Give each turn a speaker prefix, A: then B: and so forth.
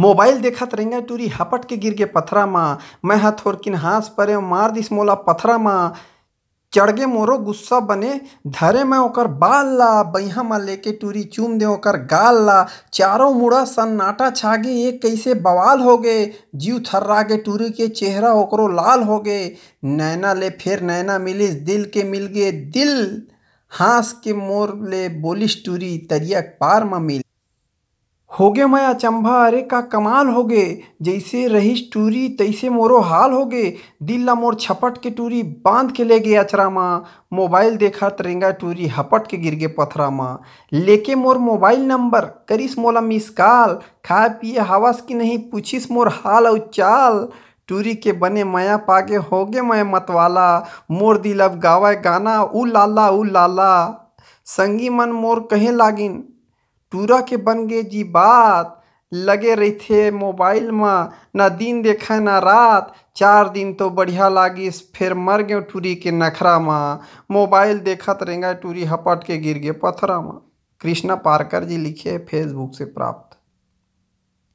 A: Mobile देखत रेंगय टूरी हपट के गिर गे पथरा म। मैं ह थोरकिन हँस परे मार दिस मोला पथरा म। चढ़गे मोरो गुस्सा बने, धरे मैं ओकर बाल ला, बइहा म लेके टूरी चूम दे ओकर गाल ला। चारों मुड़ा सन्नाटा छागे ए कइसे बवाल होगे? जीव थर्रा थर्रागे टूरी के चेहरा ओकरो लाल होगे। नैना ले फेर नैना मिलिस, दिल के मिलगे दिल। हँस के मोर ले बोलिस टूरी तरिया पार म मिल। होगे मैं अचंभा अरे का कमाल होगे जैसे रहिस टूरी, तैसे मोरो हाल होगे दिल ला मोर छपट के टूरी बाँध के ले गए अचरा माँ मोबाइल देखा तरेंगा टूरी हपट के गिर गए पथरा माँ लेके मोर मोबाइल नंबर, करिस मोला मिस कॉल। खाए पिए हवस की नहीं, पूछिस मोर हाल और चाल। टूरी के बने माया पागे होगे मैं मतवाला। मोर दिल अब गावा गाना उ लाला उ लाला। संगी मन मोर कहे लागिन टूरा के बन गे जी बात। लगे रहिथे मोबाइल म, ना दिन देखय ना रात। चार दिन तो बढ़िया लागिस, फिर मर गए टूरी के नखरा म। मोबाइल देखत रेंगय टूरी हपट के गिर गे पथरा माँ। कृष्णा पारकर जी लिखे फेसबुक से प्राप्त।